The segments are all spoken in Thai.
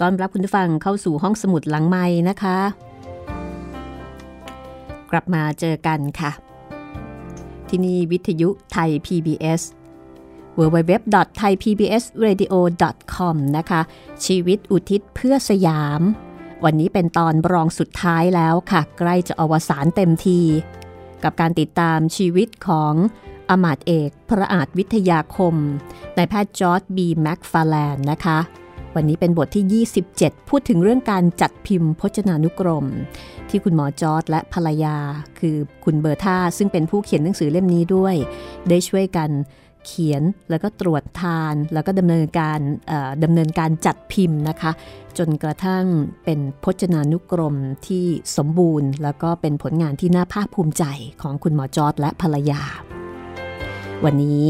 ต้อนรับคุณผู้ฟังเข้าสู่ห้องสมุดหลังไม้นะคะ กลับมาเจอกันค่ะ ที่นี่วิทยุไทย PBS www.thaipbsradio.com นะคะ ชีวิตอุทิศเพื่อสยาม วันนี้เป็นตอนรองสุดท้ายแล้วค่ะ ใกล้จะอวสานเต็มที กับการติดตามชีวิตของอมาตเอก พระอาจวิทยาคมนายแพทย์จอร์จ บีแม็คฟาร์แลนด์นะคะ วันนี้เป็นบทที่ 27 พูดถึงเรื่องการจัดพิมพ์พจนานุกรม ที่คุณหมอจอร์จและภรรยา คือคุณเบอร์ธาซึ่งเป็นผู้เขียนหนังสือเล่มนี้ด้วย ได้ช่วยกันเขียนแล้วก็ตรวจทาน แล้วก็ดำเนินการดำเนินการจัดพิมพ์นะคะ จนกระทั่งเป็นพจนานุกรมที่สมบูรณ์ แล้วก็เป็นผลงานที่น่าภาคภูมิใจของคุณหมอจอร์จและภรรยา วันนี้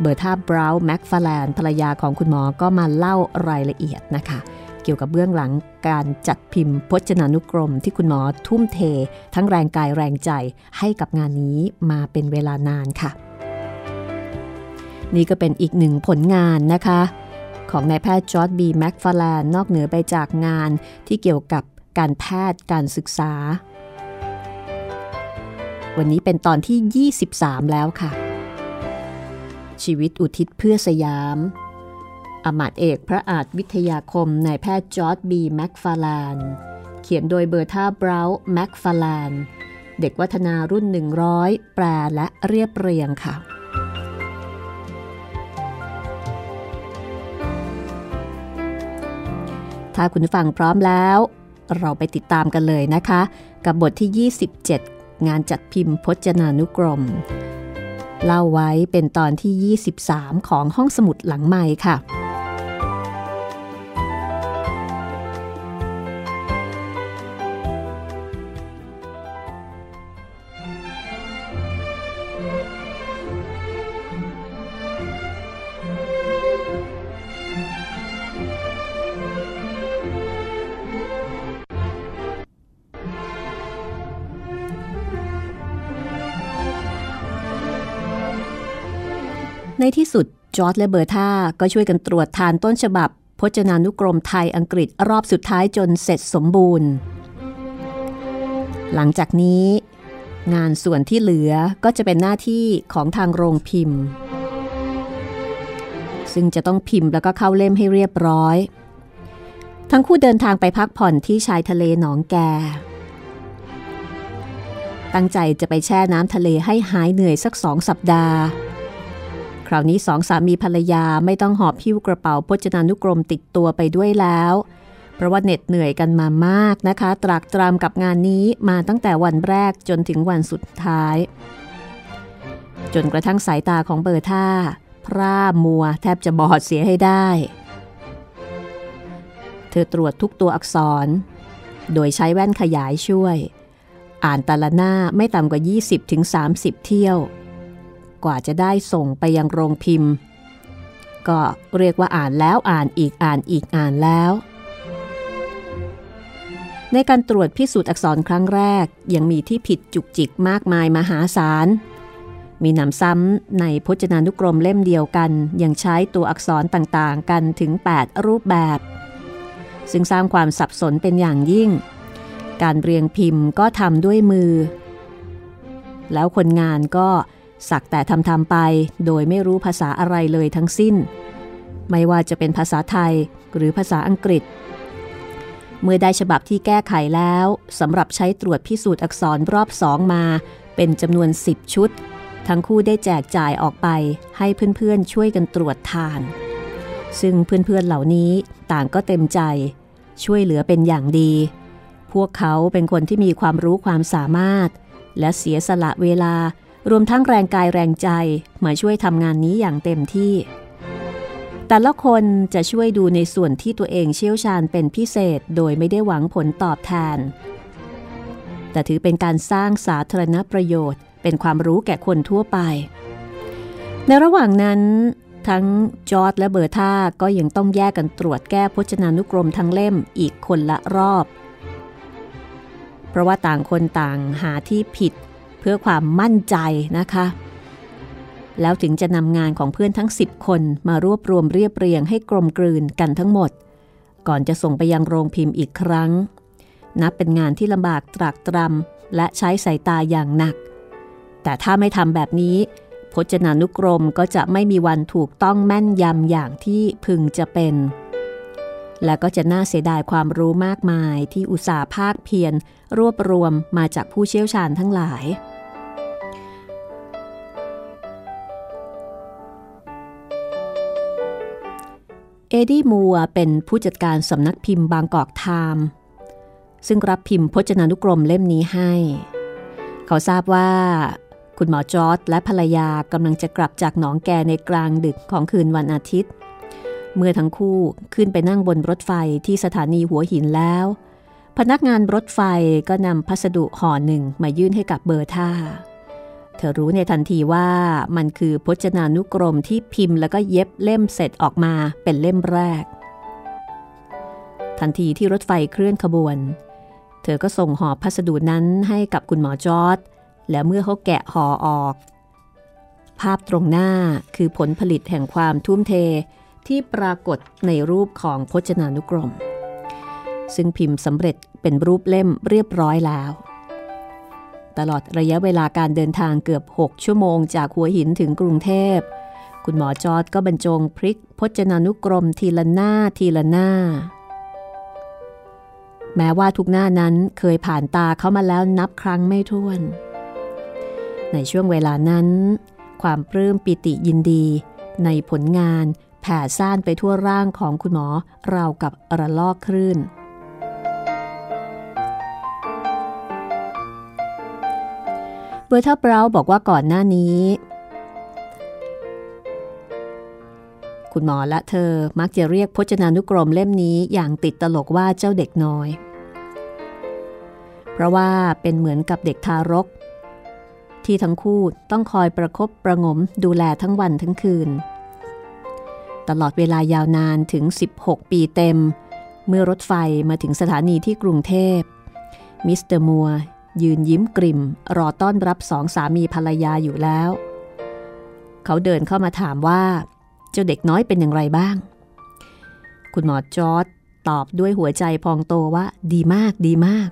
เบอร์ธาบราวน์แม็คฟาร์แลนด์ภรรยาของคุณหมอก็มาเล่ารายละเอียดนะคะ เกี่ยวกับเบื้องหลังการจัดพิมพ์พจนานุกรม ที่คุณหมอทุ่มเท ทั้งแรงกายแรงใจให้กับงานนี้มาเป็นเวลานานค่ะ นี่ก็เป็นอีกหนึ่งผลงานนะคะ ของนายแพทย์จอร์จ บีแม็คฟาร์แลนด์นอกเหนือไปจากงานที่เกี่ยวกับการแพทย์การศึกษา วันนี้เป็นตอนที่ 23 แล้วค่ะ ชีวิตอุทิศเพื่อสยาม อำมาตย์เอกพระอาจวิทยาคมนายแพทย์จอร์จ บีแม็คฟาร์แลนด์เขียนโดยเบอร์ธาบราวน์แม็คฟาร์แลนด์เด็กวัฒนารุ่น 100 แปลและเรียบเรียงค่ะ ถ้าคุณฟังพร้อมแล้ว เราไปติดตามกันเลยนะคะ กับบทที่ 27 งานจัดพิมพ์พจนานุกรม เล่าไว้เป็นตอนที่ 23 ของห้องสมุดหลังใหม่ค่ะ ในที่สุดจอร์ดและเบอร์ธาก็ช่วยกันตรวจทานต้นฉบับ พจนานุกรมไทยอังกฤษรอบสุดท้ายจนเสร็จสมบูรณ์ หลังจากนี้ งานส่วนที่เหลือก็จะเป็นหน้าที่ของทางโรงพิมพ์ ซึ่งจะต้องพิมพ์แล้วก็เข้าเล่มให้เรียบร้อย ทั้งคู่เดินทางไปพักผ่อนที่ชายทะเลหนองแกตั้งใจจะไปแช่น้ำทะเลให้หายเหนื่อยสักสองสัปดาห์ คราวนี้สองสามีภรรยาไม่ต้องหอบพิ้วกระเป๋าพจนานุกรมติดตัวไปด้วยแล้ว เพราะว่าเหน็ดเหนื่อยกันมามากนะคะ ตรากตรำกับงานนี้มาตั้งแต่วันแรกจนถึงวันสุดท้าย จนกระทั่งสายตาของเบอร์ท่า พร่ามัวแทบจะบอดเสียให้ได้ เธอตรวจทุกตัวอักษร โดยใช้แว่นขยายช่วย อ่านแต่ละหน้าไม่ต่ำกว่า 20-30 เที่ยว กว่าจะได้ส่งไปยังโรงพิมพ์ ก็เรียกว่าอ่านแล้วอ่านอีกอ่านอีกอ่านแล้ว ในการตรวจพิสูจน์อักษรครั้งแรกยังมีที่ผิดจุกจิกมากมายมหาศาล มีนำซ้ำในพจนานุกรมเล่มเดียวกัน ยังใช้ตัวอักษรต่างๆ กันถึง 8 รูปแบบ ซึ่งสร้างความสับสนเป็นอย่างยิ่ง การเรียงพิมพ์ก็ทำด้วยมือแล้วคนงานก็ สักแต่ทำทำไปโดยไม่รู้ภาษาอะไรเลยทั้งสิ้น ไม่ว่าจะเป็นภาษาไทยหรือภาษาอังกฤษ เมื่อได้ฉบับที่แก้ไขแล้วสำหรับใช้ตรวจพิสูจน์อักษรรอบสองมา เป็นจำนวน 10 ชุด ทั้งคู่ได้แจกจ่ายออกไปให้เพื่อนๆช่วยกันตรวจทาน ซึ่งเพื่อนๆเหล่านี้ต่างก็เต็มใจ ช่วยเหลือเป็นอย่างดี พวกเขาเป็นคนที่มีความรู้ความสามารถ และเสียสละเวลา รวมทั้งแรงกายแรงใจมาช่วยทำงานนี้อย่างเต็มที่ แต่ละคนจะช่วยดูในส่วนที่ตัวเองเชี่ยวชาญเป็นพิเศษโดยไม่ได้หวังผลตอบแทน แต่ถือเป็นการสร้างสาธารณประโยชน์ เป็นความรู้แก่คนทั่วไป ในระหว่างนั้นทั้งจอร์ดและเบอร์ธาก็ยังต้องแยกกันตรวจแก้พจนานุกรมทั้งเล่มอีกคนละรอบ เพราะว่าต่างคนต่างหาที่ผิด พื่อความมั่นใจนะคะ แล้วถึงจะนำงานของเพื่อนทั้ง 10 คนมารวบรวมเรียบเรียงให้กลมกลืนกันทั้งหมด ก่อนจะส่งไปยังโรงพิมพ์อีกครั้ง นับเป็นงานที่ลำบากตรากตรำและใช้สายตาอย่างหนัก แต่ถ้าไม่ทำแบบนี้พจนานุกรมก็จะไม่มีวันถูกต้องแม่นยำอย่างที่พึงจะเป็น และก็จะน่าเสียดายความรู้มากมายที่อุตสาห์ภาคเพียรรวบรวมมาจากผู้เชี่ยวชาญทั้งหลาย อดี้มัวเป็นผู้จัดการสำนักพิมพ์บางกอกไทม์ซึ่งรับพิมพ์พจนานุกรมเล่มนี้ให้ เขาทราบว่า คุณหมอจอร์ดและภรรยากำลังจะกลับจากหนองแกในกลางดึกของคืนวันอาทิตย์ เมื่อทั้งคู่ขึ้นไปนั่งบนรถไฟที่สถานีหัวหินแล้ว พนักงานรถไฟก็นำพัสดุห่อหนึ่งมายื่นให้กับเบอร์ท่า เธอรู้ในทันทีว่ามันคือพจนานุกรมที่พิมพ์แล้วก็เย็บเล่มเสร็จออกมาเป็นเล่มแรก ทันทีที่รถไฟเคลื่อนขบวน เธอก็ส่งห่อพัสดุนั้นให้กับคุณหมอจอร์ดและเมื่อเขาแกะห่อออก ภาพตรงหน้าคือผลผลิตแห่งความทุ่มเทที่ปรากฏในรูปของพจนานุกรม ซึ่งพิมพ์สำเร็จเป็นรูปเล่มเรียบร้อยแล้ว ตลอดระยะเวลาการเดินทางเกือบ 6 ชั่วโมง จากหัวหินถึงกรุงเทพ คุณหมอจอดก็บรรจงพลิกพจนานุกรมทีละหน้าทีละหน้า แม้ว่าทุกหน้านั้นเคยผ่านตาเขามาแล้วนับครั้งไม่ถ้วน ในช่วงเวลานั้น ความปลื้มปิติยินดี ในผลงานแผ่ซ่านไปทั่วร่างของคุณหมอราวกับระลอกคลื่น เบอร์ทับเราบอกว่าก่อนหน้านี้ คุณหมอและเธอมักจะเรียกพจนานุกรมเล่มนี้อย่างติดตลกว่าเจ้าเด็กน้อย เพราะว่าเป็นเหมือนกับเด็กทารก ที่ทั้งคู่ต้องคอยประครบประงมดูแลทั้งวันทั้งคืน ตลอดเวลายาวนานถึง 16 ปีเต็ม เมื่อรถไฟมาถึงสถานีที่กรุงเทพมิสเตอร์มัว ยืนยิ้มกริมรอต้อนรับสองสามีภรรยาอยู่แล้ว เขาเดินเข้ามาถามว่า เจ้าเด็กน้อยเป็นอย่างไรบ้าง คุณหมอจอร์จตอบด้วยหัวใจพองโตว่า ดีมากดีมาก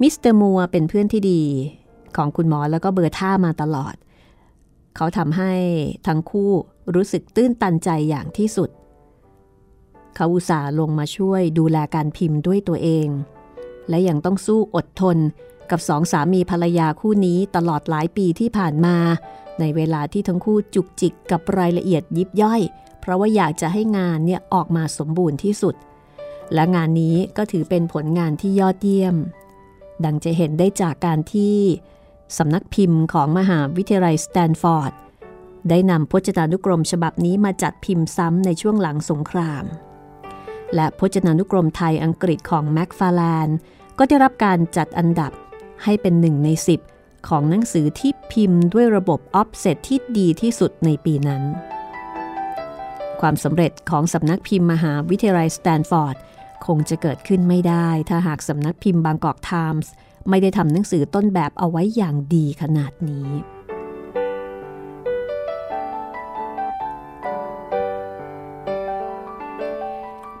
มิสเตอร์มัวเป็นเพื่อนที่ดี ของคุณหมอแล้วก็เบอร์ธามาตลอด เขาทำให้ทั้งคู่รู้สึกตื้นตันใจอย่างที่สุด เขาอุตส่าห์ลงมาช่วยดูแลการพิมพ์ด้วยตัวเอง และยังต้องสู้อดทนกับสองสามีภรรยาคู่นี้ตลอดหลายปีที่ผ่านมา ในเวลาที่ทั้งคู่จุกจิกกับรายละเอียดยิบย่อย เพราะว่าอยากจะให้งานเนี่ยออกมาสมบูรณ์ที่สุด และงานนี้ก็ถือเป็นผลงานที่ยอดเยี่ยม ดังจะเห็นได้จากการที่สำนักพิมพ์ของมหาวิทยาลัยสแตนฟอร์ดได้นำพจนานุกรมฉบับนี้มาจัดพิมพ์ซ้ำในช่วงหลังสงคราม และพจนานุกรมไทยอังกฤษของแม็กฟาแลน ก็ได้รับการจัดอันดับให้เป็นหนึ่งใน 10 ของหนังสือที่พิมพ์ด้วยระบบออฟเซตที่ดีที่สุดในปีนั้น ความสำเร็จของสำนักพิมพ์มหาวิทยาลัยสแตนฟอร์ดคงจะเกิดขึ้นไม่ได้ ถ้าหากสำนักพิมพ์บางกอกไทมส์ไม่ได้ทำหนังสือต้นแบบเอาไว้อย่างดีขนาดนี้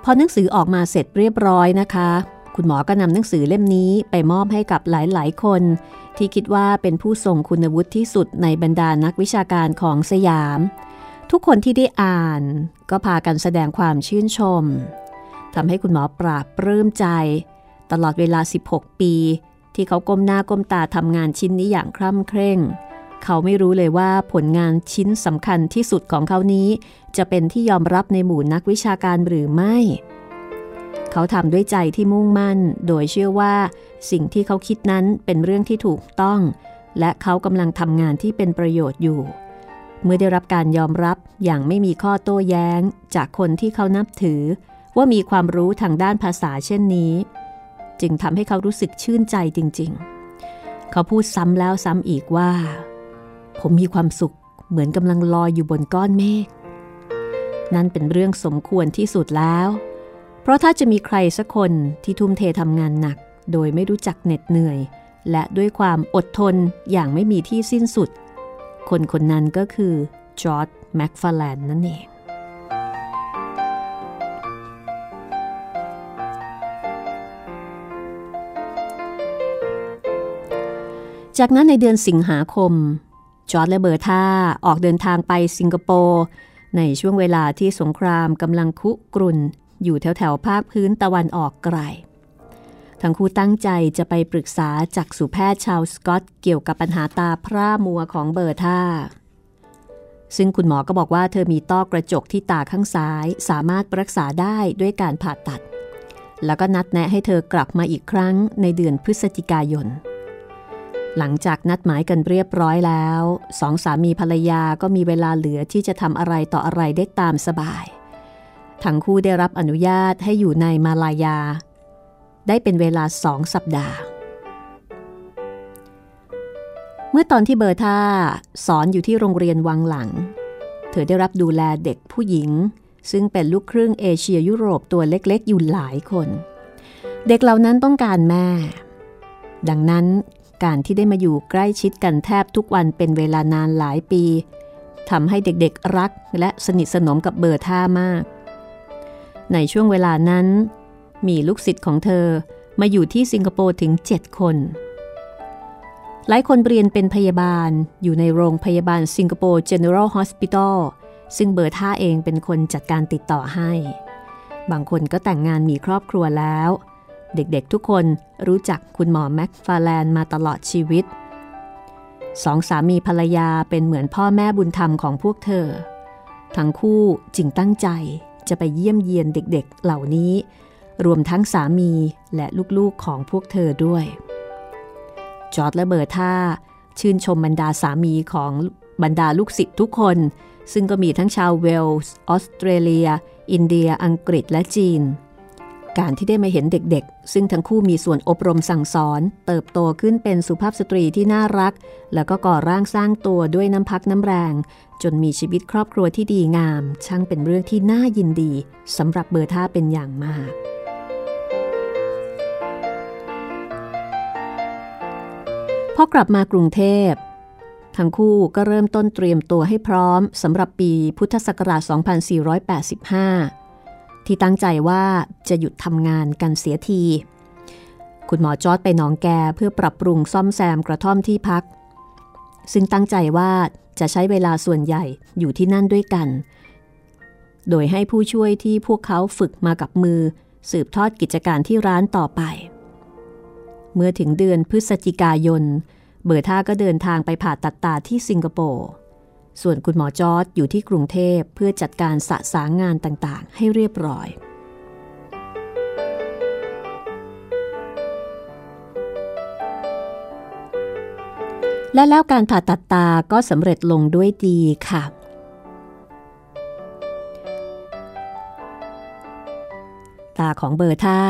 พอหนังสือออกมาเสร็จเรียบร้อยนะคะ คุณหมอก็นำหนังสือเล่มนี้ไปมอบให้กับหลายๆ คน ที่คิดว่าเป็นผู้ทรงคุณวุฒิที่สุดในบรรดานักวิชาการของสยาม ทุกคนที่ได้อ่านก็พากันแสดงความชื่นชมทำให้คุณหมอปราบปลื้มใจ ตลอดเวลา 16 ปี ที่เขาก้มหน้าก้มตาทำงานชิ้นนี้อย่างคร่ำเคร่ง เขาไม่รู้เลยว่าผลงานชิ้นสำคัญที่สุดของเขานี้ จะเป็นที่ยอมรับในหมู่นักวิชาการหรือไม่ เขาทำด้วยใจที่มุ่งมั่น โดยเชื่อว่า สิ่งที่เขาคิดนั้นเป็นเรื่องที่ถูกต้อง และเขากำลังทำงานที่เป็นประโยชน์อยู่ เมื่อได้รับการยอมรับอย่างไม่มีข้อโต้แย้ง จากคนที่เขานับถือ ว่ามีความรู้ทางด้านภาษาเช่นนี้ จึงทำให้เขารู้สึกชื่นใจจริง ๆ เขาพูดซ้ำแล้วซ้ำอีกว่า ผมมีความสุขเหมือนกำลังลอยอยู่บนก้อนเมฆนั่นเป็นเรื่องสมควรที่สุดแล้ว ราะถ้าจะมีใครสักคนที่ทุ่มเททำงานหนัก โดยไม่รู้จักเหน็ดเหนื่อย และด้วยความอดทนอย่างไม่มีที่สิ้นสุด คนคนนั้นก็คือจอร์ดแม็กฟาแลนนั่นเองจากนั้นในเดือนสิงหาคม จอร์ดและเบอร์ธาออกเดินทางไปสิงคโปร์ ในช่วงเวลาที่สงครามกำลังคุกรุ่น อยู่แถวแถวภาคพื้นตะวันออกไกล ทั้งคู่ตั้งใจจะไปปรึกษาจากสุแพทย์ชาวสกอตเกี่ยวกับปัญหาตาพร่ามัวของเบอร์ท่า ซึ่งคุณหมอก็บอกว่าเธอมีต้อกระจกที่ตาข้างซ้าย สามารถรักษาได้ด้วยการผ่าตัด แล้วก็นัดแนะให้เธอกลับมาอีกครั้งในเดือนพฤศจิกายนหลังจากนัดหมายกันเรียบร้อยแล้ว สองสามีภรรยาก็มีเวลาเหลือที่จะทำอะไรต่ออะไรได้ตามสบาย ทั้งคู่ได้รับอนุญาตให้อยู่ในมาลายา ได้เป็นเวลาสองสัปดาห์ เมื่อตอนที่เบอร์ท่าสอนอยู่ที่โรงเรียนวังหลัง เธอได้รับดูแลเด็กผู้หญิง ซึ่งเป็นลูกครึ่งเอเชียยุโรปตัวเล็กๆ อยู่หลายคน เด็กเหล่านั้นต้องการแม่ ดังนั้นการที่ได้มาอยู่ใกล้ชิดกันแทบทุกวันเป็นเวลานานหลายปีทำให้เด็กๆรักและสนิทสนมกับเบอร์ท่ามาก ในช่วงเวลานั้น มีลูกศิษย์ของเธอมาอยู่ที่สิงคโปร์ถึง 7 คน หลายคนเรียนเป็นพยาบาลอยู่ในโรงพยาบาลสิงคโปร์ General Hospital ซึ่งเบอร์ท่าเองเป็นคนจัดการติดต่อให้ บางคนก็แต่งงานมีครอบครัวแล้ว เด็กๆทุกคนรู้จักคุณหมอแม็กฟาแลนมาตลอดชีวิตสองสามีภรรยาเป็นเหมือนพ่อแม่บุญธรรมของพวกเธอ ทั้งคู่จึงตั้งใจ จะไปเยี่ยมเยียนเด็กๆเหล่านี้ รวมทั้งสามีและลูกๆของพวกเธอด้วย จอร์ดและเบอร์ท่าชื่นชมบรรดาสามีของบรรดาลูกศิษย์ทุกคน ซึ่งก็มีทั้งชาวเวลส์ออสเตรเลีย อินเดีย อังกฤษและจีน การที่ได้มาเห็นเด็กๆ ซึ่งทั้งคู่มีส่วนอบรมสั่งสอน เติบโตขึ้นเป็นสุภาพสตรีที่น่ารัก แล้วก็ก่อร่างสร้างตัวด้วยน้ำพักน้ำแรง จนมีชีวิตครอบครัวที่ดีงาม ช่างเป็นเรื่องที่น่ายินดีสำหรับเบอร์ท่าเป็นอย่างมากพอกลับมากรุงเทพทั้งคู่ก็เริ่มต้นเตรียมตัวให้พร้อมสำหรับปีพุทธศักราช 2485 ที่ตั้งใจว่าจะหยุดทำงานกันเสียที คุณหมอจอร์ดไปหนองแกเพื่อปรับปรุงซ่อมแซมกระท่อมที่พัก ซึ่งตั้งใจว่าจะใช้เวลาส่วนใหญ่อยู่ที่นั่นด้วยกัน โดยให้ผู้ช่วยที่พวกเขาฝึกมากับมือ สืบทอดกิจการที่ร้านต่อไป เมื่อถึงเดือนพฤศจิกายน เบอร์ท่าก็เดินทางไปผ่าตัดตาที่สิงคโปร์ ส่วนคุณหมอจอร์ดอยู่ที่กรุงเทพเพื่อจัดการสะสางงานต่างๆ ให้เรียบร้อย และแล้วการผ่าตัดตาก็สำเร็จลงด้วยดีค่ะ ตาของเบอร์ท่า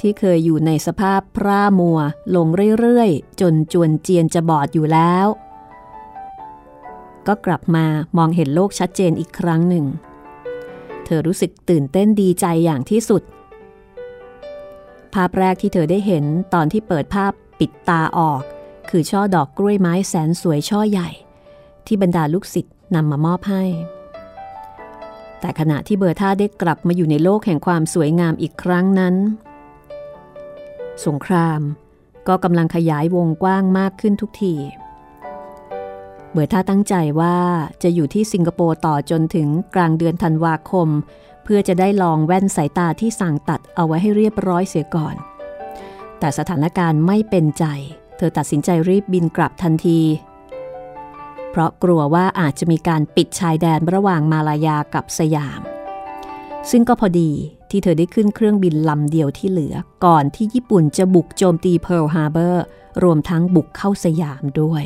ที่เคยอยู่ในสภาพพร่ามัวลงเรื่อย ๆ จนจวนเจียนจะบอดอยู่แล้ว ก็กลับมามองเห็นโลกชัดเจนอีกครั้งหนึ่ง เธอรู้สึกตื่นเต้นดีใจอย่างที่สุด ภาพแรกที่เธอได้เห็นตอนที่เปิดภาพปิดตาออก คือช่อดอกกล้วยไม้แสนสวยช่อใหญ่ ที่บรรดาลูกศิษย์นำมามอบให้ แต่ขณะที่เบอร์ท่าได้กลับมาอยู่ในโลกแห่งความสวยงามอีกครั้งนั้น สงครามก็กำลังขยายวงกว้างมากขึ้นทุกทีเเบอร์ท่าตั้งใจว่าจะอยู่ที่สิงคโปร์ต่อจนถึงกลางเดือนธันวาคม เพื่อจะได้ลองแว่นสายตาที่สั่งตัดเอาไว้ให้เรียบร้อยเสียก่อน แต่สถานการณ์ไม่เป็นใจ เธอตัดสินใจรีบบินกลับทันที เพราะกลัวว่าอาจจะมีการปิดชายแดนระหว่างมาลายากับสยาม ซึ่งก็พอดีที่เธอได้ขึ้นเครื่องบินลำเดียวที่เหลือก่อนที่ญี่ปุ่นจะบุกโจมตีเพิร์ลฮาร์เบอร์รวมทั้งบุกเข้าสยามด้วย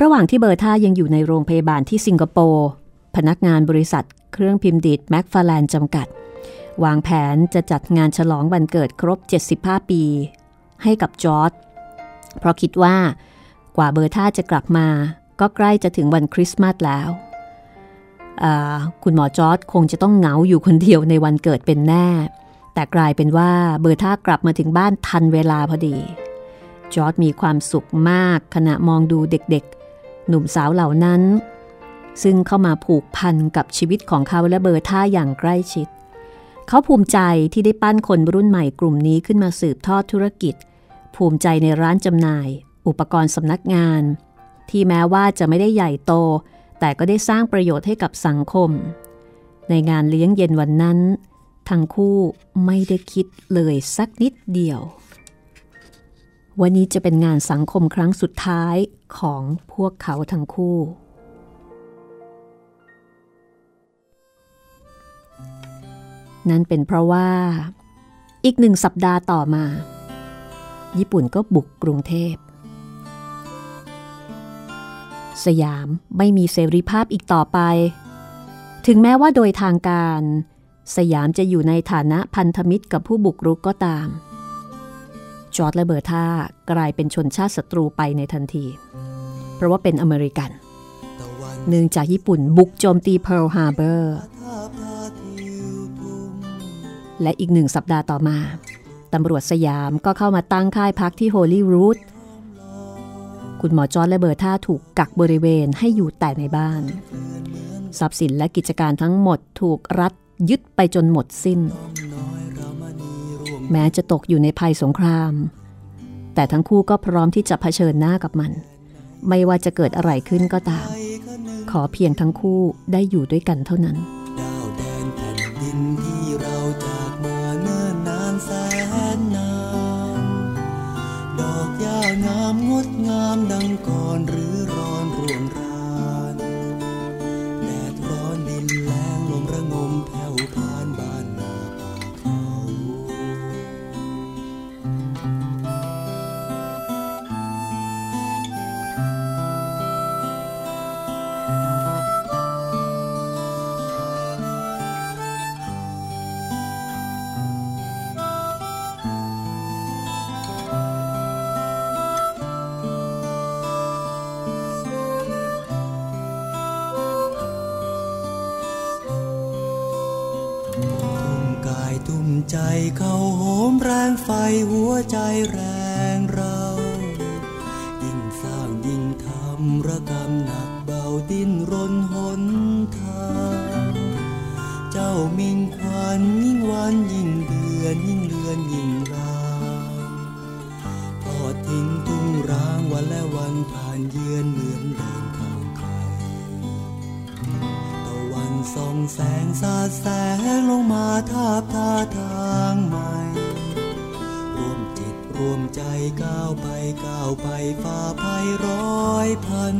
ระหว่างที่เบอร์ธายังอยู่ในโรงพยาบาลที่สิงคโปร์พนักงานบริษัท เครื่องพิมพ์ดีดแม็กฟาแลนจำกัด วางแผนจะจัดงานฉลองวันเกิดครบ 75 ปี ให้กับจอร์จเพราะคิดว่ากว่าเบอร์ธาจะกลับมา ก็ใกล้จะถึงวันคริสต์มาสแล้ว คุณหมอจอร์จคงจะต้องเหงาอยู่คนเดียวในวันเกิดเป็นแน่ แต่กลายเป็นว่าเบอร์ธากลับมาถึงบ้านทันเวลาพอดี จอร์จมีความสุขมากขณะมองดูเด็กๆ หนุ่มสาวเหล่านั้น ซึ่งเข้ามาผูกพันกับชีวิตของเขาและเบอร์ท่าอย่างใกล้ชิด เขาภูมิใจที่ได้ปั้นคนรุ่นใหม่กลุ่มนี้ขึ้นมาสืบทอดธุรกิจ ภูมิใจในร้านจำหน่าย อุปกรณ์สำนักงาน ที่แม้ว่าจะไม่ได้ใหญ่โต แต่ก็ได้สร้างประโยชน์ให้กับสังคม ในงานเลี้ยงเย็นวันนั้น ทั้งคู่ไม่ได้คิดเลยสักนิดเดียว วันนี้จะเป็นงานสังคมครั้งสุดท้ายของพวกเขาทั้งคู่ นั่นเป็นเพราะว่า อีกหนึ่งสัปดาห์ต่อมา ญี่ปุ่นก็บุกกรุงเทพ สยามไม่มีเสรีภาพอีกต่อไป ถึงแม้ว่าโดยทางการ สยามจะอยู่ในฐานะพันธมิตรกับผู้บุกรุกก็ตาม จอร์จและเบอร์ธากลายเป็นชนชาติศัตรูไปในทันที เพราะว่าเป็นอเมริกัน เนื่องจากญี่ปุ่นบุกโจมตีเพิร์ลฮาร์เบอร์และอีกหนึ่งสัปดาห์ต่อมา ตำรวจสยามก็เข้ามาตั้งค่ายพักที่โฮลีรูดคุณหมอจอร์จและเบอร์ธาถูกกักบริเวณให้อยู่แต่ในบ้าน ทรัพย์สินและกิจการทั้งหมดถูกรัฐยึดไปจนหมดสิ้น แม้จะตกอยู่ในภัยสงคราม แต่ทั้งคู่ก็พร้อมที่จะเผชิญหน้ากับมัน ไม่ว่าจะเกิดอะไรขึ้นก็ตาม ขอเพียงทั้งคู่ได้อยู่ด้วยกันเท่านั้นดาวแดนแผ่นดินที่เราจากมาเนิ่นนานแสนนานดอกหญ้างามงดงามดังก่อาทาบทาทางใหม่ รวมจิตรวมใจก้าวไปก้าวไปฝ่าภัยร้อยพัน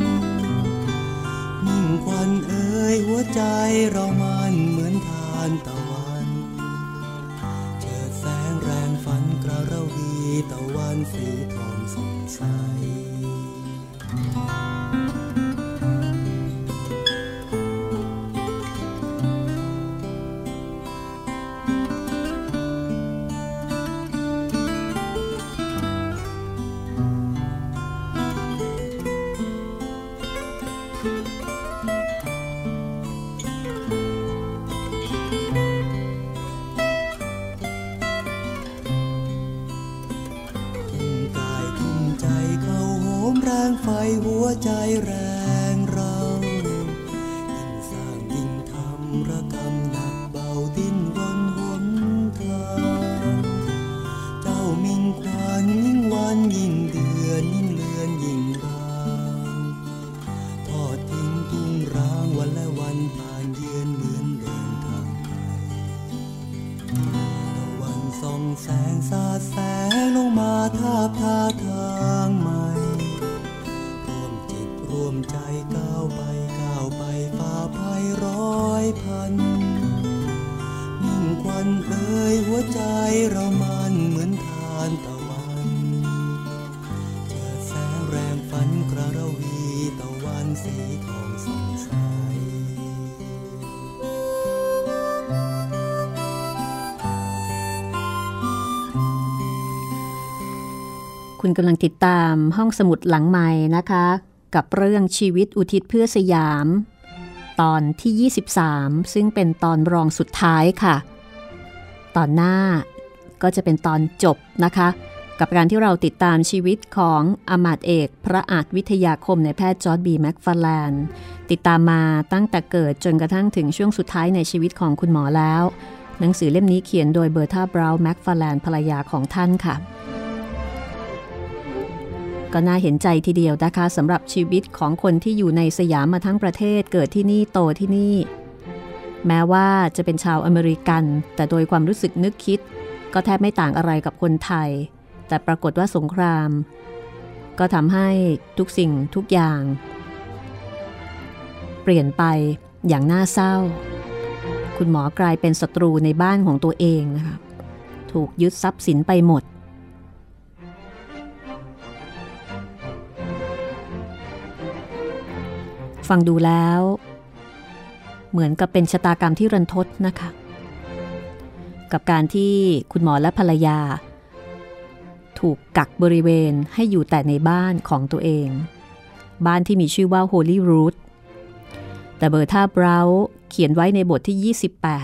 มิ่งควันเอ่ยหัวใจเรามันเหมือนทานตะวันเจิดแสงแรงฝันกระระวีตะวันสีทองสดใส กำลังติดตามห้องสมุดหลังใหม่นะคะ กับเรื่องชีวิตอุทิศเพื่อสยาม ตอนที่ 23 ซึ่งเป็นตอนรองสุดท้ายค่ะ ตอนหน้าก็จะเป็นตอนจบนะคะ กับการที่เราติดตามชีวิตของอำมาตย์เอกพระอาจวิทยาคมนายแพทย์จอร์จบีแม็กฟาแลนติดตามมาตั้งแต่เกิดจนกระทั่งถึงช่วงสุดท้ายในชีวิตของคุณหมอแล้ว หนังสือเล่มนี้เขียนโดยเบอร์ธาบราวน์แม็กฟาแลนภรรยาของท่านค่ะ ก็น่าเห็นใจทีเดียวนะคะสำหรับชีวิตของคนที่อยู่ในสยามมาทั้งประเทศเกิดที่นี่โตที่นี่ แม้ว่าจะเป็นชาวอเมริกัน แต่โดยความรู้สึกนึกคิด ก็แทบไม่ต่างอะไรกับคนไทย แต่ปรากฏว่าสงคราม ก็ทำให้ทุกสิ่งทุกอย่าง เปลี่ยนไปอย่างน่าเศร้า คุณหมอกลายเป็นศัตรูในบ้านของตัวเองนะคะถูกยึดทรัพย์สินไปหมด ฟังดูแล้ว เหมือนกับเป็นชะตากรรมที่รันทดนะคะ กับการที่คุณหมอและภรรยา ถูกกักบริเวณให้อยู่แต่ในบ้านของตัวเอง บ้านที่มีชื่อว่า Holy Root แต่เบอร์ท่าเบราเขียนไว้ในบทที่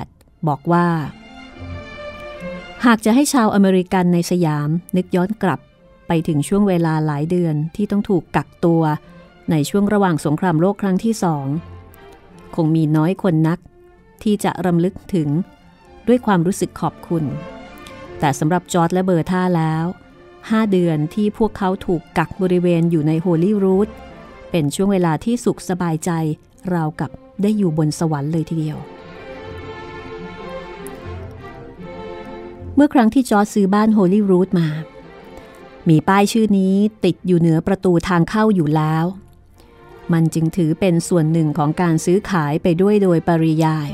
28 บอกว่า หากจะให้ชาวอเมริกันในสยามนึกย้อนกลับไปถึงช่วงเวลาหลายเดือนที่ต้องถูกกักตัว ในช่วงระหว่างสงครามโลกครั้งที่สองคงมีน้อยคนนัก ที่จะรำลึกถึงด้วยความรู้สึกขอบคุณ แต่สำหรับจอร์จและเบอร์ธาแล้ว5เดือนที่พวกเขาถูกกักบริเวณอยู่ในโฮลี่รูดเป็นช่วงเวลาที่สุขสบายใจราวกับได้อยู่บนสวรรค์เลยทีเดียว เมื่อครั้งที่จอร์ดซื้อบ้านโฮลี่รูทมา มีป้ายชื่อนี้ติดอยู่เหนือประตูทางเข้าอยู่แล้ว มันจึงถือเป็นส่วนหนึ่งของการซื้อขายไปด้วยโดยปริยาย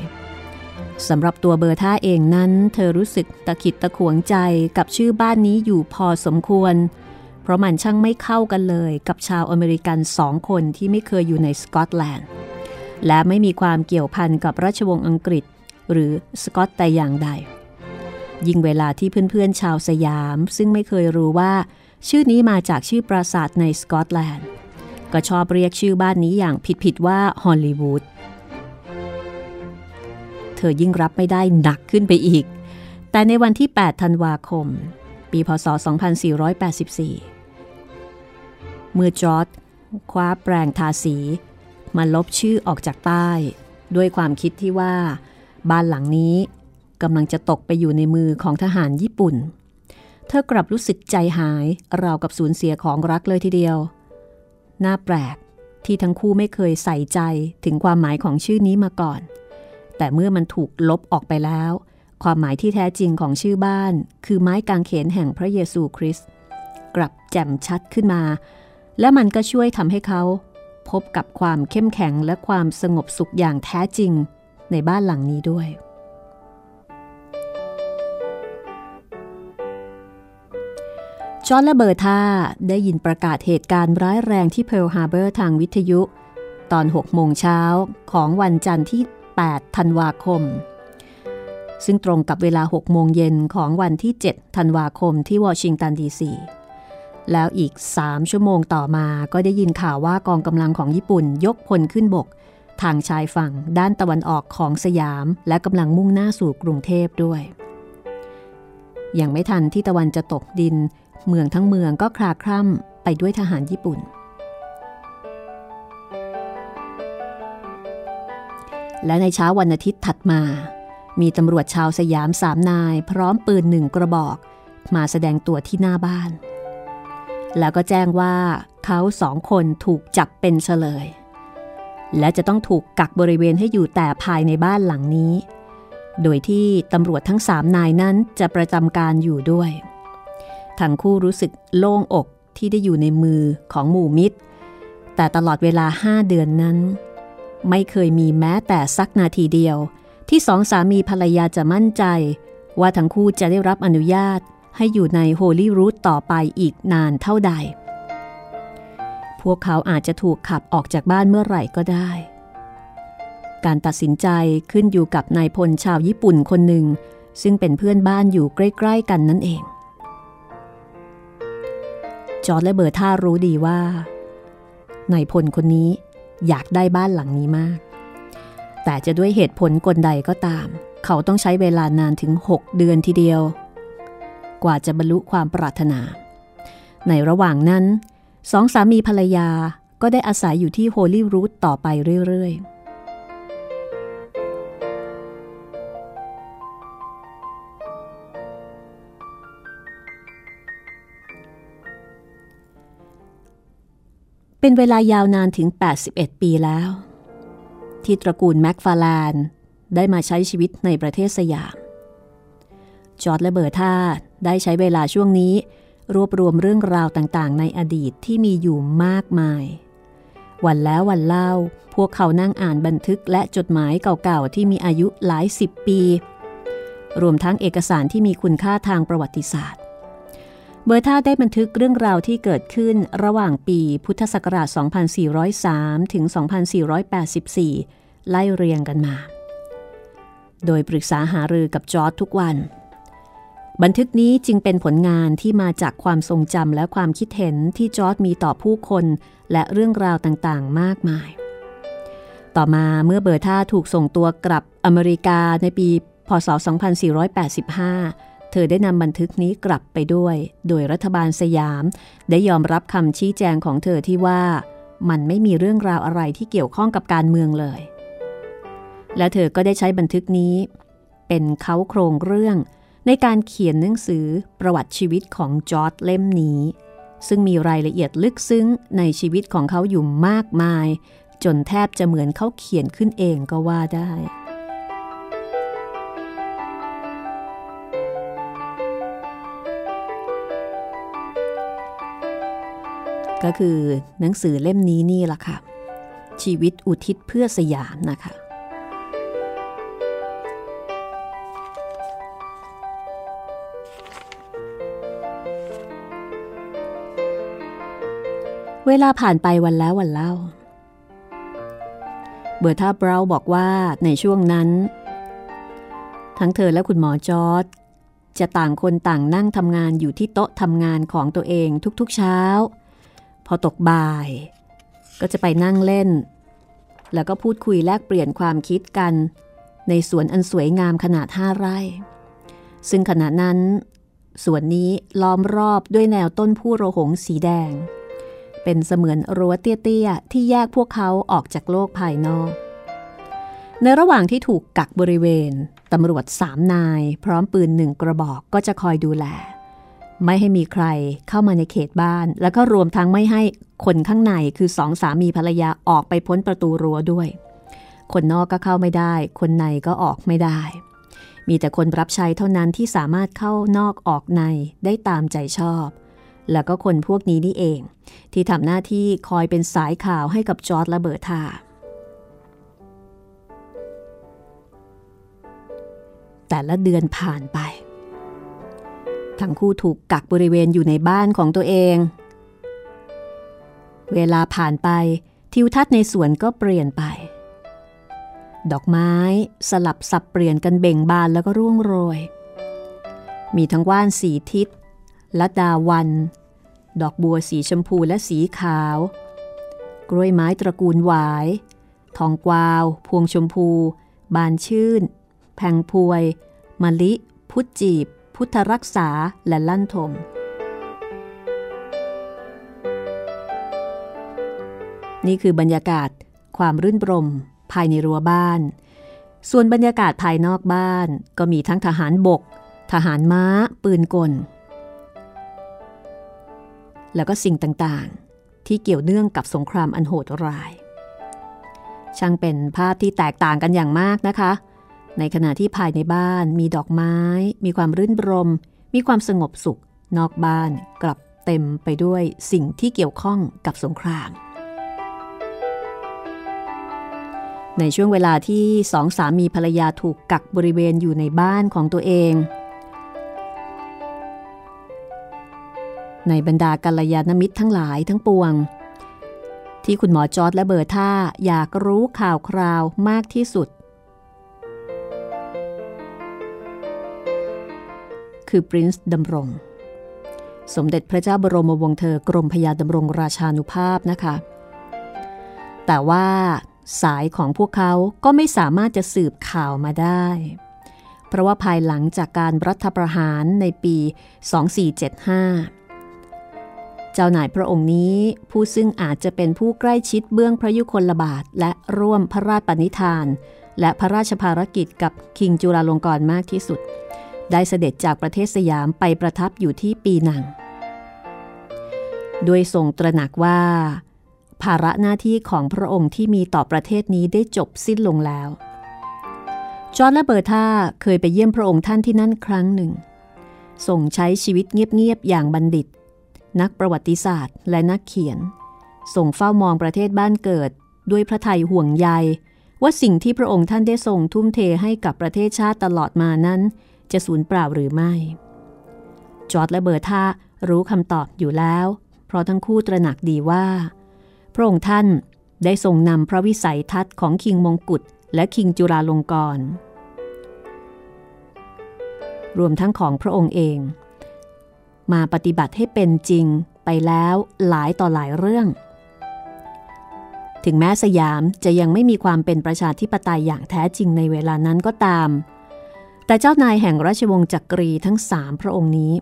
สำหรับตัวเบอร์ท่าเองนั้น เธอรู้สึกตะขิดตะขวงใจกับชื่อบ้านนี้อยู่พอสมควร เพราะมันช่างไม่เข้ากันเลยกับชาวอเมริกันสองคนที่ไม่เคยอยู่ในสกอตแลนด์ และไม่มีความเกี่ยวพันกับราชวงศ์อังกฤษ หรือสกอตแต่อย่างใด ยิ่งเวลาที่เพื่อนๆชาวสยาม ซึ่งไม่เคยรู้ว่า ชื่อนี้มาจากชื่อปราสาทในสกอตแลนด์ ก็ชอบเรียกชื่อบ้านนี้อย่างผิดๆว่าฮอลลีวูด เธอยิ่งรับไม่ได้หนักขึ้นไปอีก แต่ในวันที่ 8 ธันวาคม ปีพศ 2484 เมื่อจอร์ดคว้าแปรงทาสีมาลบชื่อออกจากใต้ ด้วยความคิดที่ว่า บ้านหลังนี้กำลังจะตกไปอยู่ในมือของทหารญี่ปุ่น เธอกลับรู้สึกใจหายราวกับสูญเสียของรักเลยทีเดียว น่าแปลกที่ทั้งคู่ไม่เคยใส่ใจถึงความหมายของชื่อนี้มาก่อน แต่เมื่อมันถูกลบออกไปแล้ว ความหมายที่แท้จริงของชื่อบ้าน คือไม้กางเขนแห่งพระเยซูคริสต์กลับแจ่มชัดขึ้นมา และมันก็ช่วยทำให้เขาพบกับความเข้มแข็งและความสงบสุขอย่างแท้จริงในบ้านหลังนี้ด้วย จอร์จและเบอร์ธาได้ยินประกาศเหตุการณ์ร้ายแรงที่เพิร์ลฮาร์เบอร์ทางวิทยุ ตอน 6 โมงเช้าของวันจันทร์ที่ 8 ธันวาคม ซึ่งตรงกับเวลา 6 โมงเย็นของวันที่ 7 ธันวาคมที่วอชิงตันดีซีแล้วอีก 3 ชั่วโมงต่อมาก็ได้ยินข่าวว่ากองกำลังของญี่ปุ่นยกพลขึ้นบก ทางชายฝั่งด้านตะวันออกของสยาม และกำลังมุ่งหน้าสู่กรุงเทพด้วย ยังไม่ทันที่ตะวันจะตกดิน เมืองทั้งเมืองก็คลาคร่ำไปด้วยทหารญี่ปุ่น และในเช้าวันอาทิตย์ถัดมา มีตำรวจชาวสยามสามนาย พร้อมปืนหนึ่งกระบอก มาแสดงตัวที่หน้าบ้าน แล้วก็แจ้งว่าเขาสองคนถูกจับเป็นเฉลย และจะต้องถูกกักบริเวณให้อยู่แต่ภายในบ้านหลังนี้ โดยที่ตำรวจทั้งสามนายนั้นจะประจำการอยู่ด้วย ทั้งคู่รู้สึกโล่งอกที่ได้อยู่ในมือของหมู่มิตร แต่ตลอดเวลาห้าเดือนนั้น ไม่เคยมีแม้แต่สักนาทีเดียว ที่สองสามีภรรยาจะมั่นใจ ว่าทั้งคู่จะได้รับอนุญาตให้อยู่ในโฮลี่รูทต่อไปอีกนานเท่าใด พวกเขาอาจจะถูกขับออกจากบ้านเมื่อไหร่ก็ได้ การตัดสินใจขึ้นอยู่กับนายพลชาวญี่ปุ่นคนหนึ่ง ซึ่งเป็นเพื่อนบ้านอยู่ใกล้ ๆ กันนั่นเอง จอร์ดและเบอร์ท่ารู้ดีว่านายพลคนนี้อยากได้บ้านหลังนี้มาก แต่จะด้วยเหตุผลกลใดก็ตาม เขาต้องใช้เวลานานถึง 6 เดือนทีเดียว กว่าจะบรรลุความปรารถนา ในระหว่างนั้น สองสามีภรรยาก็ได้อาศัยอยู่ที่โฮลี่รูทต่อไปเรื่อยๆ เป็นเวลายาวนานถึง 81 ปีแล้ว ที่ตระกูลแม็กฟาลานได้มาใช้ชีวิตในประเทศสยาม จอร์ดและเบอร์ธาได้ใช้เวลาช่วงนี้ รวบรวมเรื่องราวต่างๆ ในอดีตที่มีอยู่มากมาย วันแล้ววันเล่า พวกเขานั่งอ่านบันทึกและจดหมายเก่าๆ ที่มีอายุหลายสิบปี รวมทั้งเอกสารที่มีคุณค่าทางประวัติศาสตร์ เบอร์ธาได้บันทึกเรื่องราวที่เกิดขึ้นระหว่างปีพุทธศักราช 2403 ถึง 2484 ไล่เรียงกันมา โดยปรึกษาหารือกับจอร์ดทุกวัน บันทึกนี้จึงเป็นผลงานที่มาจากความทรงจำและความคิดเห็นที่จอร์ดมีต่อผู้คนและเรื่องราวต่างๆ มากมาย ต่อมาเมื่อเบอร์ธาถูกส่งตัวกลับอเมริกาในปี พศ 2485 เธอได้นำบันทึกนี้กลับไปด้วย โดยรัฐบาลสยาม ได้ยอมรับคำชี้แจงของเธอที่ว่า มันไม่มีเรื่องราวอะไรที่เกี่ยวข้องกับการเมืองเลย และเธอก็ได้ใช้บันทึกนี้ เป็นเขาโครงเรื่อง ในการเขียนหนังสือประวัติชีวิตของจอร์ดเล่มนี้ ซึ่งมีรายละเอียดลึกซึ้งในชีวิตของเขาอยู่มากมาย จนแทบจะเหมือนเขาเขียนขึ้นเองก็ว่าได้ ก็คือหนังสือเล่มนี้นี่แหละค่ะ ชีวิตอุทิศเพื่อสยามนะคะ เวลาผ่านไปวันแล้ววันเล่า เบอร์ธาเบราบอกว่าในช่วงนั้น ทั้งเธอและคุณหมอจอร์ดจะต่างคนต่างนั่งทำงานอยู่ที่โต๊ะทำงานของตัวเองทุกๆเช้า พอตกบ่าย ก็จะไปนั่งเล่น แล้วก็พูดคุยแลกเปลี่ยนความคิดกัน ในสวนอันสวยงามขนาดห้าไร่ ซึ่งขณะนั้นสวนนี้ล้อมรอบด้วยแนวต้นผู้โรหงสีแดง เป็นเสมือนรั้วเตี้ยๆที่แยกพวกเขาออกจากโลกภายนอก ในระหว่างที่ถูกกักบริเวณตำรวจสามนาย พร้อมปืนหนึ่งกระบอกก็จะคอยดูแล ไม่ให้มีใครเข้ามาในเขตบ้าน แล้วก็รวมทั้งไม่ให้คนข้างในคือสองสามีภรรยาออกไปพ้นประตูรั้วด้วย คนนอกก็เข้าไม่ได้ คนในก็ออกไม่ได้ มีแต่คนรับใช้เท่านั้นที่สามารถเข้านอกออกในได้ตามใจชอบ แล้วก็คนพวกนี้นี่เอง ที่ทำหน้าที่คอยเป็นสายข่าวให้กับจอร์ดและเบอร์ธาแต่ละเดือนผ่านไป ทั้งคู่ถูกกักบริเวณอยู่ในบ้านของตัวเอง เวลาผ่านไปทิวทัศน์ในสวนก็เปลี่ยนไป ดอกไม้สลับสับเปลี่ยนกันเบ่งบานแล้วก็ร่วงโรย มีทั้งว่านสีทิศและดาวัน ดอกบัวสีชมพูและสีขาว กล้วยไม้ตระกูลหวาย ทองกวาว พวงชมพู บานชื่น แพงพวย มะลิ พุทธจีบ พุทธรักษาและลั่นทม นี่คือบรรยากาศความรื่นรม ภายในรั้วบ้าน ส่วนบรรยากาศภายนอกบ้านก็มีทั้งทหารบก ทหารม้า ปืนกล แล้วก็สิ่งต่างๆ ที่เกี่ยวเนื่องกับสงครามอันโหดร้าย ช่างเป็นภาพที่แตกต่างกันอย่างมากนะคะ ในขณะที่ภายในบ้านมีดอกไม้ มีความรื่นรม มีความสงบสุข นอกบ้านกลับเต็มไปด้วยสิ่งที่เกี่ยวข้องกับสงคราม ในช่วงเวลาที่สองสามีภรรยาถูกกักบริเวณอยู่ในบ้านของตัวเอง ในบรรดากัลยาณมิตรทั้งหลายทั้งปวง ที่คุณหมอจอร์ดและเบอร์ท่าอยากรู้ข่าวคราวมากที่สุด คือปรินซ์ดำรง สมเด็จพระเจ้าบรมวงศ์เธอกรมพยาดำรงราชานุภาพนะคะ แต่ว่าสายของพวกเขาก็ไม่สามารถจะสืบข่าวมาได้ เพราะว่าภายหลังจากการรัฐประหารในปี 2475 เจ้านายพระองค์นี้ผู้ซึ่งอาจจะเป็นผู้ใกล้ชิดเบื้องพระยุคลบาท และร่วมพระราชปณิธาน และพระราชภารกิจกับคิงจุฬาลงกรณ์มากที่สุด ได้เสด็จจากประเทศสยามไปประทับอยู่ที่ปีนัง โดยทรงตระหนักว่า ภาระหน้าที่ของพระองค์ที่มีต่อประเทศนี้ได้จบสิ้นลงแล้ว จอร์และเบอร์ธาเคยไปเยี่ยมพระองค์ท่านที่นั่นครั้งหนึ่ง ส่งใช้ชีวิตเงียบๆอย่างบัณฑิต นักประวัติศาสตร์ และนักเขียน ส่งเฝ้ามองประเทศบ้านเกิดด้วยพระทัยห่วงใยว่าสิ่งที่พระองค์ท่านได้ทรงทุ่มเทให้กับประเทศชาติตลอดมานั้น จะสูญเปล่าหรือไม่ จอร์ดและเบอร์ธารู้คำตอบอยู่แล้ว เพราะทั้งคู่ตระหนักดีว่า พระองค์ท่านได้ทรงนำพระวิสัยทัศน์ของคิงมงกุฎและคิงจุราลงกรณ์รวมทั้งของพระองค์เอง มาปฏิบัติให้เป็นจริงไปแล้วหลายต่อหลายเรื่อง ถึงแม้สยามจะยังไม่มีความเป็นประชาธิปไตยอย่างแท้จริงในเวลานั้นก็ตาม แต่เจ้านายแห่งราชวงศ์จักรีทั้งสามพระองค์นี้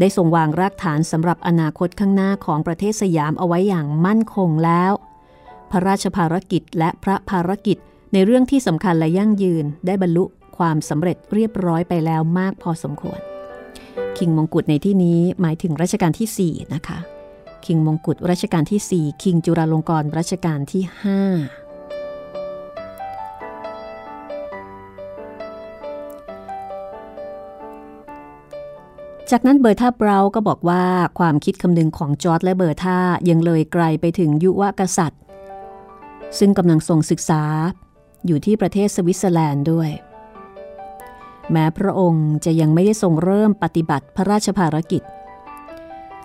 ได้ทรงวางรากฐานสำหรับอนาคตข้างหน้าของประเทศสยามเอาไว้อย่างมั่นคงแล้ว พระราชภารกิจและพระภารกิจในเรื่องที่สำคัญและยั่งยืนได้บรรลุความสำเร็จเรียบร้อยไปแล้วมากพอสมควร คิงมงกุฎในที่นี้หมายถึงรัชกาลที่ 4 นะคะ คิงมงกุฎรัชกาลที่ 4 คิงจุฬาลงกรณ์รัชกาลที่ 5 จากนั้นเบอร์ธาเบราก็บอกว่าความคิดคำนึงของจอร์ดและเบอร์ธายังเลยไกลไปถึงยุวกษัตริย์ ซึ่งกำลังทรงศึกษาอยู่ที่ประเทศสวิตเซอร์แลนด์ด้วย แม้พระองค์จะยังไม่ได้ทรงเริ่มปฏิบัติพระราชภารกิจ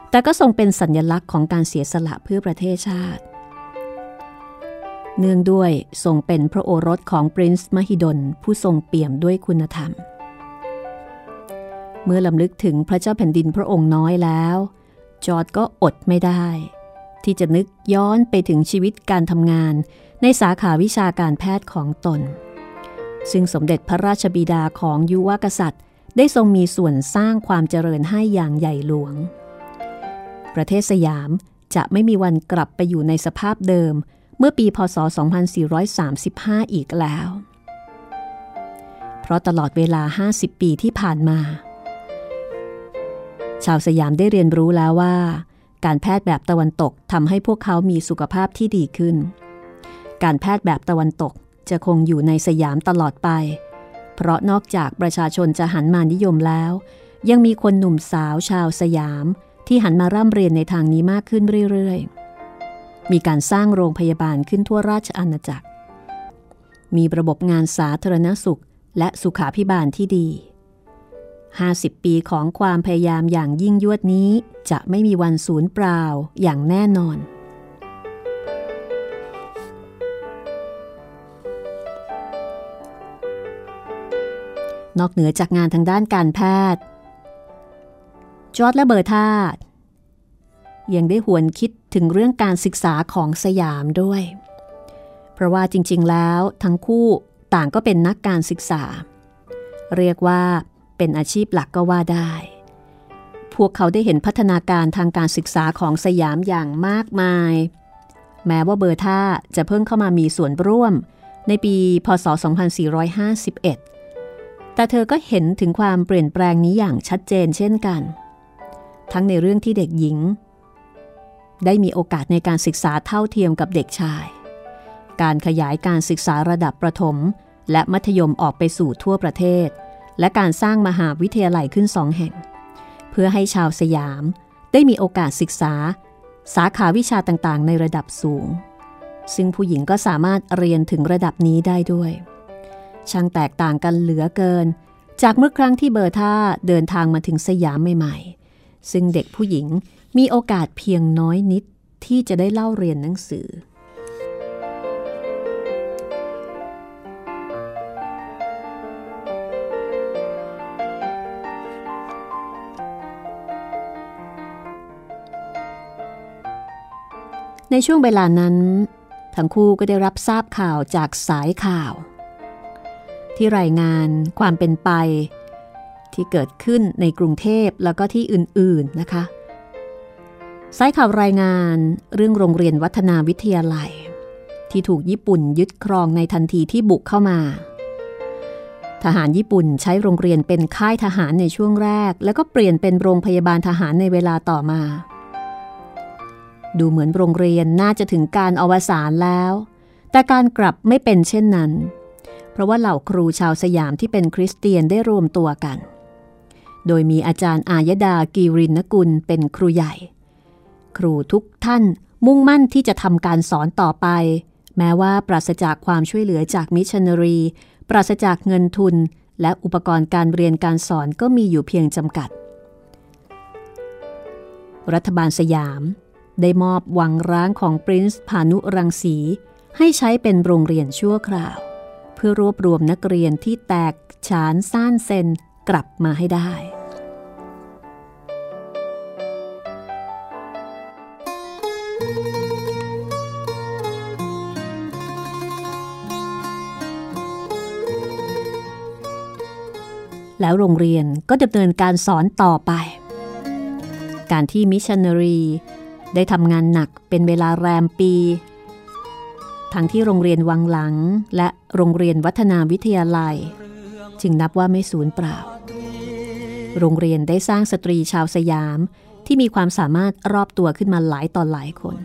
แต่ก็ทรงเป็นสัญญลักษณ์ของการเสียสละเพื่อประเทศชาติ เนื่องด้วยทรงเป็นพระโอรสของปรินซ์มหิดลผู้ทรงเปี่ยมด้วยคุณธรรม เมื่อลำลึกถึงพระเจ้าแผ่นดินพระองค์น้อยแล้ว จอร์ดก็อดไม่ได้ ที่จะนึกย้อนไปถึงชีวิตการทำงานในสาขาวิชาการแพทย์ของตน ซึ่งสมเด็จพระราชบิดาของยุวกษัตริย์ ได้ทรงมีส่วนสร้างความเจริญให้อย่างใหญ่หลวง ประเทศสยามจะไม่มีวันกลับไปอยู่ในสภาพเดิม เมื่อปีพศ 2435 อีกแล้ว เพราะตลอดเวลา 50 ปีที่ผ่านมา ชาวสยามได้เรียนรู้แล้วว่า การแพทย์แบบตะวันตกทำให้พวกเขามีสุขภาพที่ดีขึ้น การแพทย์แบบตะวันตกจะคงอยู่ในสยามตลอดไป เพราะนอกจากประชาชนจะหันมานิยมแล้ว ยังมีคนหนุ่มสาวชาวสยามที่หันมาร่ำเรียนในทางนี้มากขึ้นเรื่อยๆ มีการสร้างโรงพยาบาลขึ้นทั่วราชอาณาจักร มีระบบงานสาธารณสุขและสุขาพิบาลที่ดี 50 ปีของความพยายามอย่างยิ่งยวดนี้จะไม่มีวันสูญเปล่าอย่างแน่นอน นอกเหนือจากงานทางด้านการแพทย์ จอร์ดและเบอร์ธาดยังได้หวนคิดถึงเรื่องการศึกษาของสยามด้วย เพราะว่าจริงๆแล้วทั้งคู่ต่างก็เป็นนักการศึกษา เรียกว่า เป็นอาชีพหลักก็ว่าได้ พวกเขาได้เห็นพัฒนาการทางการศึกษาของสยามอย่างมากมาย แม้ว่าเบอร์ธาจะเพิ่งเข้ามามีส่วนร่วมในปี พศ 2451 แต่เธอก็เห็นถึงความเปลี่ยนแปลงนี้อย่างชัดเจนเช่นกัน ทั้งในเรื่องที่เด็กหญิง ได้มีโอกาสในการศึกษาเท่าเทียมกับเด็กชาย การขยายการศึกษาระดับประถม และมัธยมออกไปสู่ทั่วประเทศ และการสร้างมหาวิทยาลัยขึ้นสองแห่ง เพื่อให้ชาวสยามได้มีโอกาสศึกษา สาขาวิชาต่างๆ ในระดับสูง ซึ่งผู้หญิงก็สามารถเรียนถึงระดับนี้ได้ด้วย ช่างแตกต่างกันเหลือเกิน จากเมื่อครั้งที่เบอร์ท่าเดินทางมาถึงสยามใหม่ๆ ซึ่งเด็กผู้หญิงมีโอกาสเพียงน้อยนิดที่จะได้เล่าเรียนหนังสือ ในช่วงเวลานั้น ทั้งคู่ก็ได้รับทราบข่าวจากสายข่าว ที่รายงานความเป็นไป ที่เกิดขึ้นในกรุงเทพแล้วก็ที่อื่นๆนะคะสายข่าวรายงานเรื่องโรงเรียนวัฒนาวิทยาลัย ที่ถูกญี่ปุ่นยึดครองในทันทีที่บุกเข้ามา ทหารญี่ปุ่นใช้โรงเรียนเป็นค่ายทหารในช่วงแรก แล้วก็เปลี่ยนเป็นโรงพยาบาลทหารในเวลาต่อมา ดูเหมือนโรงเรียนน่าจะถึงการอวสานแล้ว แต่การกลับไม่เป็นเช่นนั้น เพราะว่าเหล่าครูชาวสยามที่เป็นคริสเตียนได้รวมตัวกัน โดยมีอาจารย์อายดากีรินกุลเป็นครูใหญ่ ครูทุกท่านมุ่งมั่นที่จะทำการสอนต่อไป แม้ว่าปราศจากความช่วยเหลือจากมิชชันนารี ปราศจากเงินทุน และอุปกรณ์การเรียนการสอนก็มีอยู่เพียงจำกัด รัฐบาลสยาม ได้มอบวังร้างของปรินซ์พานุรังสี ให้ใช้เป็นโรงเรียนชั่วคราว เพื่อรวบรวมนักเรียนที่แตกฉานซ่านเซนกลับมาให้ได้แล้วโรงเรียนก็ดำเนินการสอนต่อไป การที่มิชชันนารี ได้ทำงานหนักเป็นเวลาแรมปี ทั้งที่โรงเรียนวังหลังและโรงเรียนวัฒนาวิทยาลัย จึงนับว่าไม่สูญเปล่า โรงเรียนได้สร้างสตรีชาวสยามที่มีความสามารถรอบตัวขึ้นมาหลายต่อหลายคน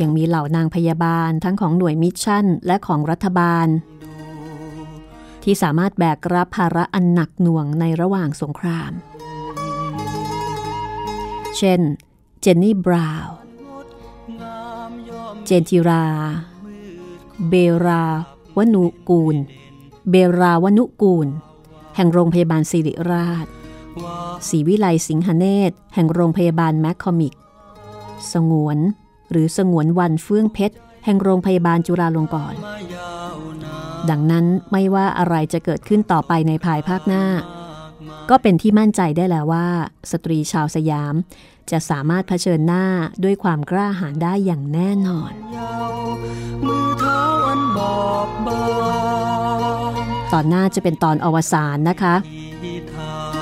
ยังมีเหล่านางพยาบาลทั้งของหน่วยมิชชั่นและของรัฐบาล ที่สามารถแบกรับภาระอันหนักหน่วงในระหว่างสงคราม เช่น เจนนี่ บราวน์เจนจิรา เบราวนุกูล เบราวนุกูล แห่งโรงพยาบาลศิริราชศรีวิไลสิงหเนตรแห่งโรงพยาบาลแมคคอมิก สงวน หรือสงวนวันเฟื่องเพชร แห่งโรงพยาบาลจุฬาลงกรณ์ ดังนั้นไม่ว่าอะไรจะเกิดขึ้นต่อไปในภายภาคหน้า ก็เป็นที่มั่นใจได้แล้วว่า สตรีชาวสยาม จะสามารถเผชิญหน้าด้วยความกล้าหาญได้อย่างแน่นอนมือเท้าอันบอบบางตอนหน้าจะเป็นตอนอวสานนะคะ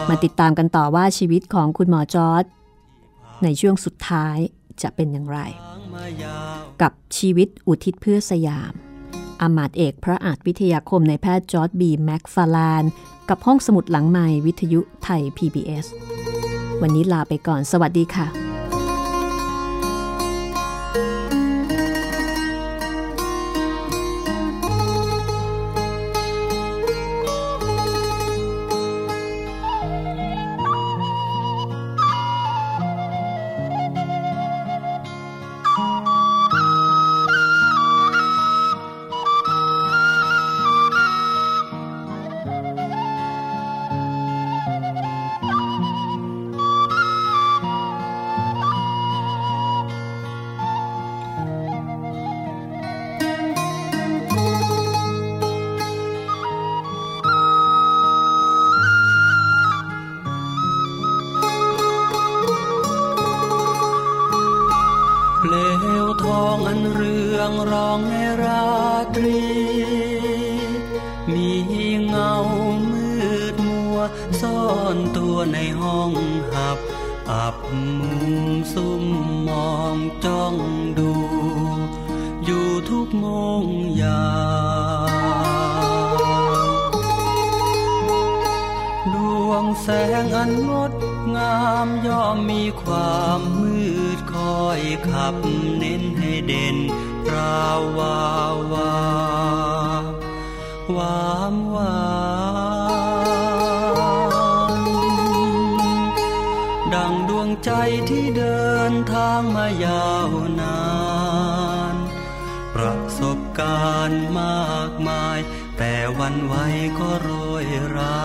มาติดตามกันต่อว่าชีวิตของคุณหมอจอร์จในช่วงสุดท้ายจะเป็นอย่างไร กับชีวิตอุทิศเพื่อสยามอำมาตย์เอกพระอาจวิทยาคมนายแพทย์จอร์จบีแม็กฟาแลน กับห้องสมุดหลังใหม่วิทยุไทย PBS วันนี้ลาไปก่อนสวัสดีค่ะ ไหวก็โรยรา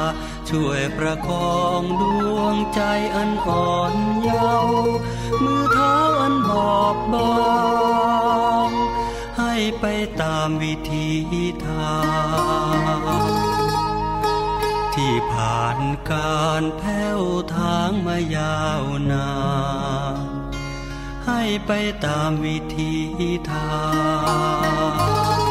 ช่วยประคองดวงใจอันอ่อนเยาว์มือเท้าอันบอบบางให้ไปตามวิธีทางที่ผ่านการแผ้วทางมายาวนานให้ไปตามวิธีทาง